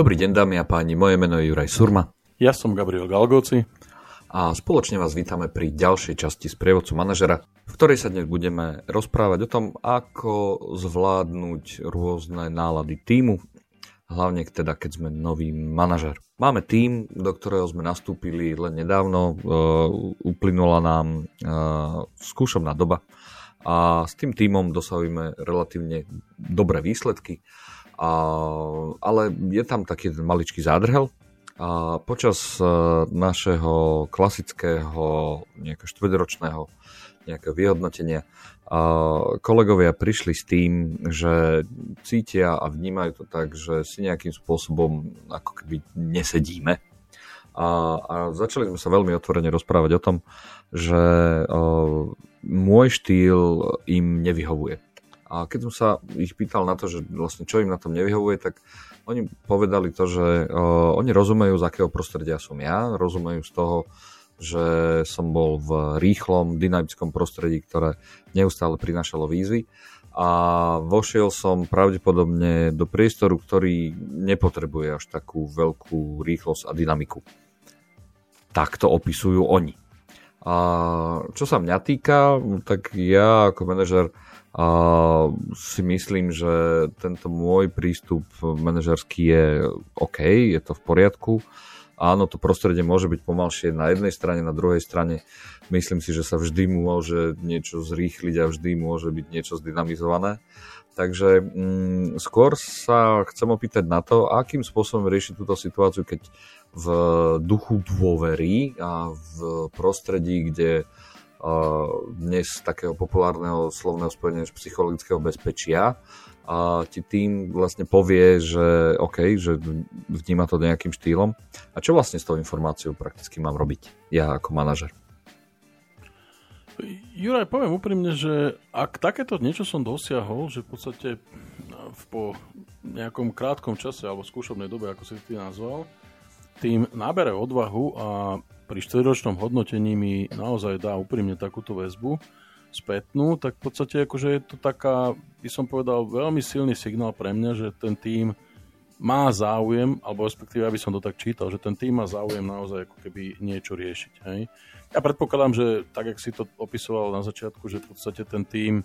Dobrý deň dámy a páni, moje meno je Juraj Surma. Ja som Gabriel Galgoci. A spoločne vás vítame pri ďalšej časti z prievodcu manažera, v ktorej sa dnes budeme rozprávať o tom, ako zvládnuť rôzne nálady týmu, hlavne teda keď sme nový manažer. Máme tým, do ktorého sme nastúpili len nedávno, uh, uplynula nám uh, skúšobná doba a s tým týmom dosahujeme relatívne dobré výsledky a, ale je tam taký maličký zádrhel. A počas e, našeho klasického nejakého štvrťročného nejakého vyhodnotenia a kolegovia prišli s tým, že cítia a vnímajú to tak, že si nejakým spôsobom ako keby nesedíme. A, a začali sme sa veľmi otvorene rozprávať o tom, že uh, môj štýl im nevyhovuje. A keď som sa ich pýtal na to, že vlastne čo im na tom nevyhovuje, tak oni povedali to, že uh, oni rozumejú, z akého prostredia som ja, rozumejú z toho, že som bol v rýchlom, dynamickom prostredí, ktoré neustále prinášalo výzvy a vošiel som pravdepodobne do priestoru, ktorý nepotrebuje až takú veľkú rýchlosť a dynamiku. Tak to opisujú oni. A čo sa mňa týka, tak ja ako manažer a si myslím, že tento môj prístup manažerský je OK, je to v poriadku. Áno, to prostredie môže byť pomalšie na jednej strane, na druhej strane myslím si, že sa vždy môže niečo zrýchliť a vždy môže byť niečo zdynamizované. Takže mm, skôr sa chcem opýtať na to, akým spôsobom riešiť túto situáciu, keď v duchu dôvery a v prostredí, kde dnes takého populárneho slovného spojenia psychologického bezpečia a ti tým vlastne povie, že OK, že vníma to nejakým štýlom. A čo vlastne s tou informáciou prakticky mám robiť ja ako manažer? Juraj, poviem úprimne, že ak takéto niečo som dosiahol, že v podstate po nejakom krátkom čase alebo skúšobnej dobe, ako si ty nazval, tým nabere odvahu a pri štvrťročnom hodnotení mi naozaj dá úprimne takúto väzbu spätnú, tak v podstate akože je to taká, by som povedal, veľmi silný signál pre mňa, že ten tým má záujem, alebo respektíve, aby som to tak čítal, že ten tým má záujem naozaj ako keby niečo riešiť. Hej? Ja predpokladám, že tak, jak si to opisoval na začiatku, že v podstate ten tým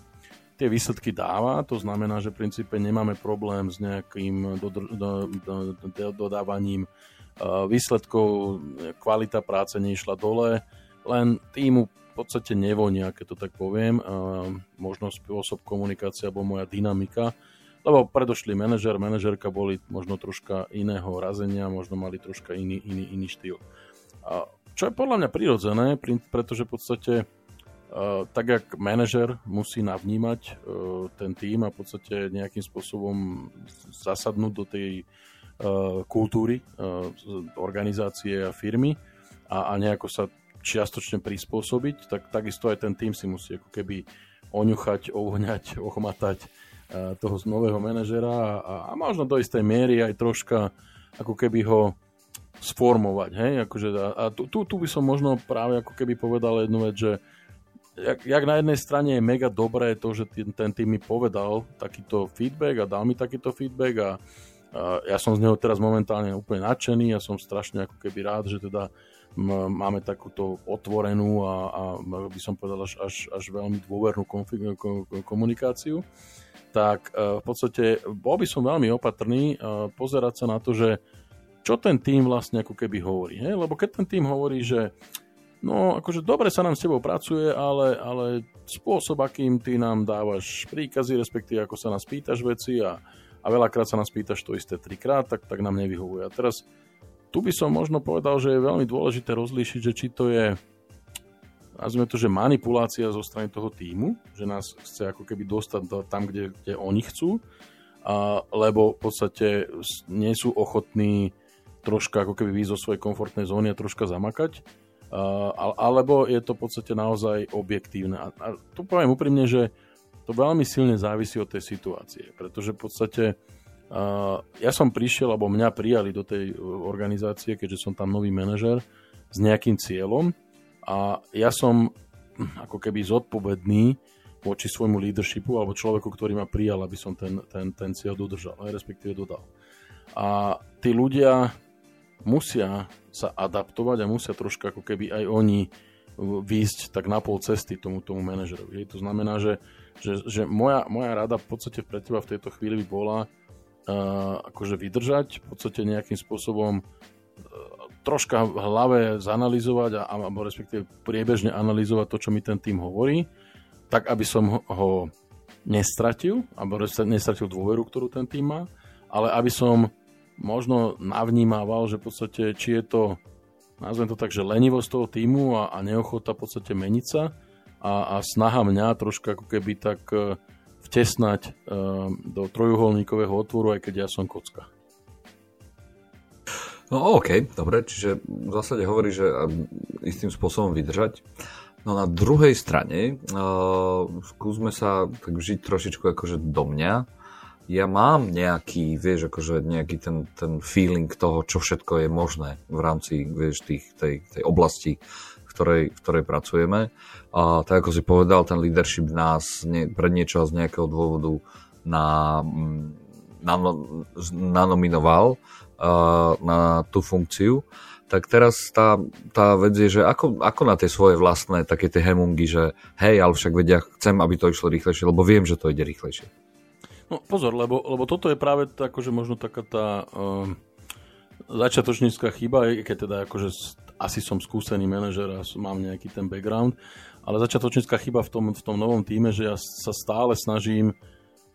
tie výsledky dáva, to znamená, že v princípe nemáme problém s nejakým dodr- do, do, do, dodávaním výsledkov kvalita práce nešla dole, len týmu v podstate nevonia, keď to tak poviem, možno spôsob komunikácie alebo moja dynamika, lebo predošli manažer, manažerka boli možno troška iného razenia, možno mali troška iný, iný, iný štýl. Čo je podľa mňa prirodzené, pretože v podstate tak jak manažer musí navnímať ten tým a v podstate nejakým spôsobom zasadnúť do tej Eh, kultúry, eh, organizácie a firmy a, a nejako sa čiastočne prispôsobiť, tak takisto aj ten tým si musí ako keby oňuchať, ovoňať, ochmatať eh, toho nového manažera a, a možno do istej miery aj troška ako keby ho sformovať. Hej? Akože, a, a tu, tu, tu by som možno práve ako keby povedal jednu vec, že jak, jak na jednej strane je mega dobré to, že ten, ten tým mi povedal takýto feedback a dal mi takýto feedback a ja som z neho teraz momentálne úplne nadšený a som strašne ako keby rád, že teda máme takúto otvorenú a, a by som povedal až, až, až veľmi dôvernú konfig- komunikáciu, tak e, v podstate bol by som veľmi opatrný e, pozerať sa na to, že čo ten tým vlastne ako keby hovorí. Hej? Lebo keď ten tým hovorí, že no akože dobre sa nám s tebou pracuje, ale, ale spôsob, akým ty nám dávaš príkazy, respektíve ako sa nás pýtaš veci a a veľakrát sa nás pýtaš to isté trikrát, tak, tak nám nevyhovuje. A teraz tu by som možno povedal, že je veľmi dôležité rozlíšiť, že či to je nazvime to, že manipulácia zo strany toho týmu, že nás chce ako keby dostať tam, kde, kde oni chcú, a, lebo v podstate nie sú ochotní troška ako keby výjsť zo svojej komfortnej zóny a troška zamakať, a, alebo je to v podstate naozaj objektívne. A, a tu poviem úprimne, že to veľmi silne závisí od tej situácie, pretože v podstate ja som prišiel, alebo mňa prijali do tej organizácie, keďže som tam nový manažer, s nejakým cieľom a ja som hm, ako keby zodpovedný voči svojmu leadershipu alebo človeku, ktorý ma prijal, aby som ten, ten, ten cieľ dodržal, aj respektíve dodal. A tí ľudia musia sa adaptovať a musia troška ako keby aj oni výjsť tak na pol cesty tomu, tomu manažerovi. To znamená, že, že, že moja, moja rada v podstate pre teba v tejto chvíli by bola uh, akože vydržať, v podstate nejakým spôsobom uh, troška v hlave zanalizovať a, alebo respektíve priebežne analyzovať to, čo mi ten tým hovorí, tak aby som ho, nestratil, alebo nestratil dôveru, ktorú ten tým má, ale aby som možno navnímával, že v podstate, či je to nazvem to tak, že lenivosť toho týmu a, a neochota v podstate meniť sa a, a snaha mňa troška ako keby tak uh, vtesnať uh, do trojuholníkového otvoru, aj keď ja som kocka. No OK, dobre, čiže v zásade hovorí, že istým spôsobom vydržať. No na druhej strane uh, skúsme sa tak vžiť trošičku akože do mňa ja mám nejaký, vieš, akože nejaký ten, ten feeling toho, čo všetko je možné v rámci, vieš, tých, tej, tej oblasti, ktorej, v ktorej pracujeme. A tak ako si povedal, ten leadership nás ne, pre niečo z nejakého dôvodu na, na, nanominoval uh, na tú funkciu. Tak teraz tá, tá vec je, že ako, ako na tie svoje vlastné také tie hemungy, že hej, ale však vedia, chcem, aby to išlo rýchlejšie, lebo viem, že to ide rýchlejšie. No pozor, lebo, lebo toto je práve tá, akože možno taká tá um, začiatočnícka chyba, keď teda akože asi som skúsený manažer a mám nejaký ten background, ale začiatočnícka chyba v tom, v tom novom týme, že ja sa stále snažím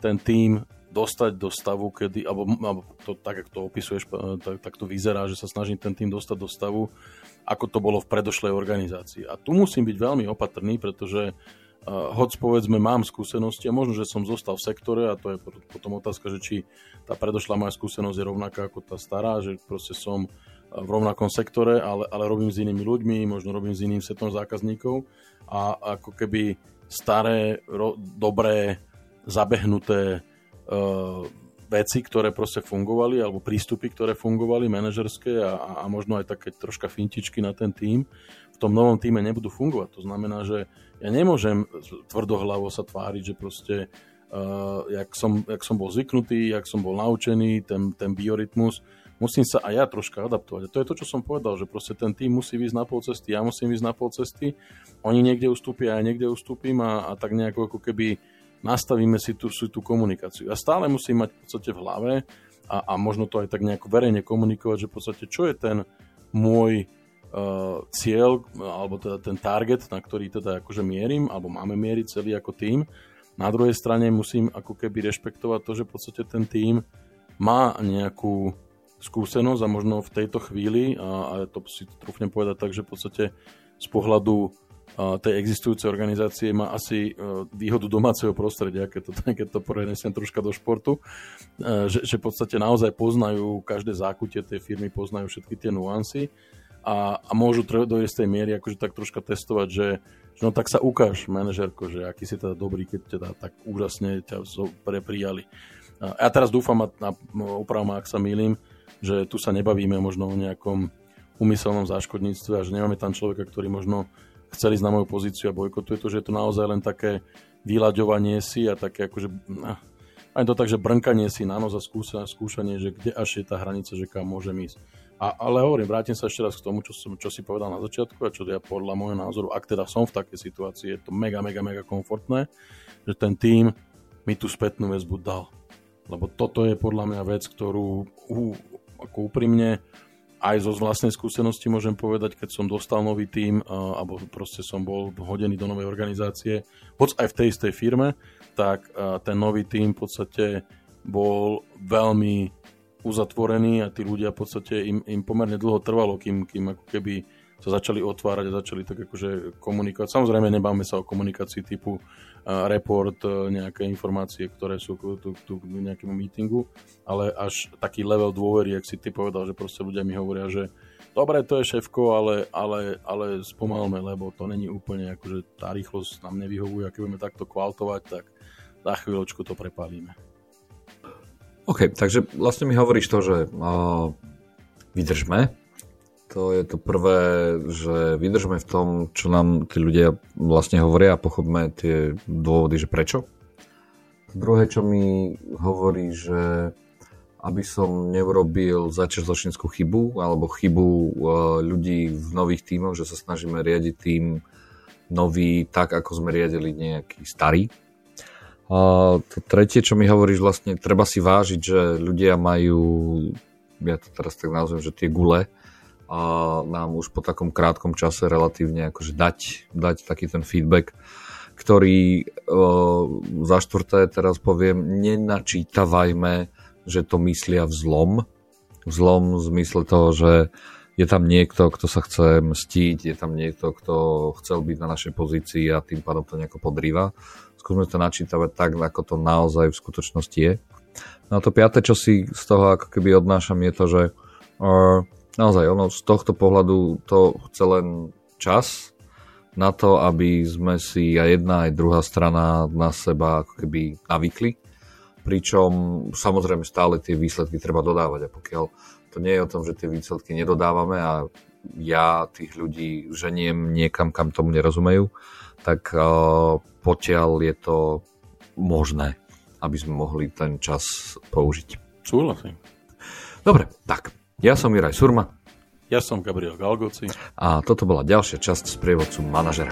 ten tým dostať do stavu, kedy, alebo, alebo to, tak, ako to opisuješ, tak, tak to vyzerá, že sa snažím ten tým dostať do stavu, ako to bolo v predošlej organizácii. A tu musím byť veľmi opatrný, pretože uh, hoď povedzme mám skúsenosti a možno, že som zostal v sektore a to je potom otázka, že či tá predošlá moja skúsenosť je rovnaká ako tá stará, že proste som v rovnakom sektore, ale, ale robím s inými ľuďmi, možno robím s iným setom zákazníkov a ako keby staré, ro, dobré, zabehnuté uh, veci, ktoré proste fungovali, alebo prístupy, ktoré fungovali, manažerské a, a možno aj také troška fintičky na ten tým, v tom novom týme nebudú fungovať. To znamená, že ja nemôžem tvrdohlavo sa tváriť, že proste uh, jak, som, jak som bol zvyknutý, jak som bol naučený, ten, ten biorytmus, musím sa aj ja troška adaptovať. A to je to, čo som povedal, že proste ten tým musí ísť na pol cesty, ja musím ísť na pol cesty, oni niekde ustúpia, ja niekde ustúpim a, a tak nejako ako keby nastavíme si tú, si tú komunikáciu. Ja stále musím mať v podstate v hlave a, a možno to aj tak nejako verejne komunikovať, že v podstate čo je ten môj uh, cieľ, alebo teda ten target, na ktorý teda akože mierim, alebo máme mieriť celý ako tým. Na druhej strane musím ako keby rešpektovať to, že v podstate ten tým má nejakú skúsenosť a možno v tejto chvíli, a, a to si trúfnem povedať tak, že v podstate z pohľadu tej existujúcej organizácie má asi e, výhodu domáceho prostredia, keď to, keď to prenesem troška do športu, e, že, že v podstate naozaj poznajú každé zákutie tej firmy, poznajú všetky tie nuancy a, a môžu do istej miery akože tak troška testovať, že, no tak sa ukáž, manažerko, že aký si teda dobrý, keď teda tak úžasne ťa prijali. A ja teraz dúfam, a, a opravom, ak sa milím, že tu sa nebavíme možno o nejakom umyselnom záškodníctve a že nemáme tam človeka, ktorý možno chceli ísť na moju pozíciu a bojkotuje to, že je to naozaj len také vyľaďovanie si a také akože aj to tak, že brnkanie si na noza skúša, skúšanie, že kde až je tá hranica, že kam môžem ísť. A, ale hovorím, vrátim sa ešte raz k tomu, čo, som, čo si povedal na začiatku a čo ja podľa môjho názoru, ak teda som v takej situácii, je to mega, mega, mega komfortné, že ten tým mi tú spätnú väzbu dal. Lebo toto je podľa mňa vec, ktorú uh, ako úprimne aj zo vlastnej skúsenosti môžem povedať, keď som dostal nový tím, alebo proste som bol hodený do novej organizácie, hoď aj v tej istej firme, tak ten nový tím v podstate bol veľmi uzatvorení a tí ľudia v podstate im, im pomerne dlho trvalo, kým, kým ako keby sa začali otvárať a začali tak akože komunikovať. Samozrejme nebáme sa o komunikácii typu uh, report, uh, nejaké informácie, ktoré sú tu, tu k nejakému meetingu, ale až taký level dôvery, ak si ty povedal, že proste ľudia mi hovoria, že dobre, to je šéfko, ale, ale, ale spomalme, lebo to není úplne akože tá rýchlosť nám nevyhovuje, ak budeme takto kvaltovať, tak za chvíľočku to prepálime. OK, takže vlastne mi hovoríš to, že uh, vydržme. To je to prvé, že vydržme v tom, čo nám tí ľudia vlastne hovoria a pochopme tie dôvody, že prečo. Druhé, čo mi hovorí, že aby som neurobil začiatočníckú chybu alebo chybu uh, ľudí v nových tímoch, že sa snažíme riadiť tým nový tak, ako sme riadili nejaký starý. A to tretie, čo mi hovoríš, vlastne treba si vážiť, že ľudia majú, ja to teraz tak nazvem, že tie gule, a nám už po takom krátkom čase relatívne akože dať, dať taký ten feedback, ktorý uh, za štvrté teraz poviem, nenačítavajme že to myslia v zlom. V zlom v zmysle toho, že je tam niekto, kto sa chce mstiť, je tam niekto, kto chcel byť na našej pozícii a tým pádom to nejako podrýva. Skúsme to načítavať tak, ako to naozaj v skutočnosti je. No a to piate, čo si z toho ako keby odnášam, je to, že uh, naozaj ono z tohto pohľadu to chce len čas na to, aby sme si aj jedna, aj druhá strana na seba ako keby navykli pričom samozrejme stále tie výsledky treba dodávať a pokiaľ to nie je o tom, že tie výsledky nedodávame a ja tých ľudí ženiem niekam, kam tomu nerozumejú, tak uh, potiaľ je to možné, aby sme mohli ten čas použiť. Súhlasím. Dobre, tak. Ja som Juraj Surma. Ja som Gabriel Galgoci. A toto bola ďalšia časť z prievodcu manažera.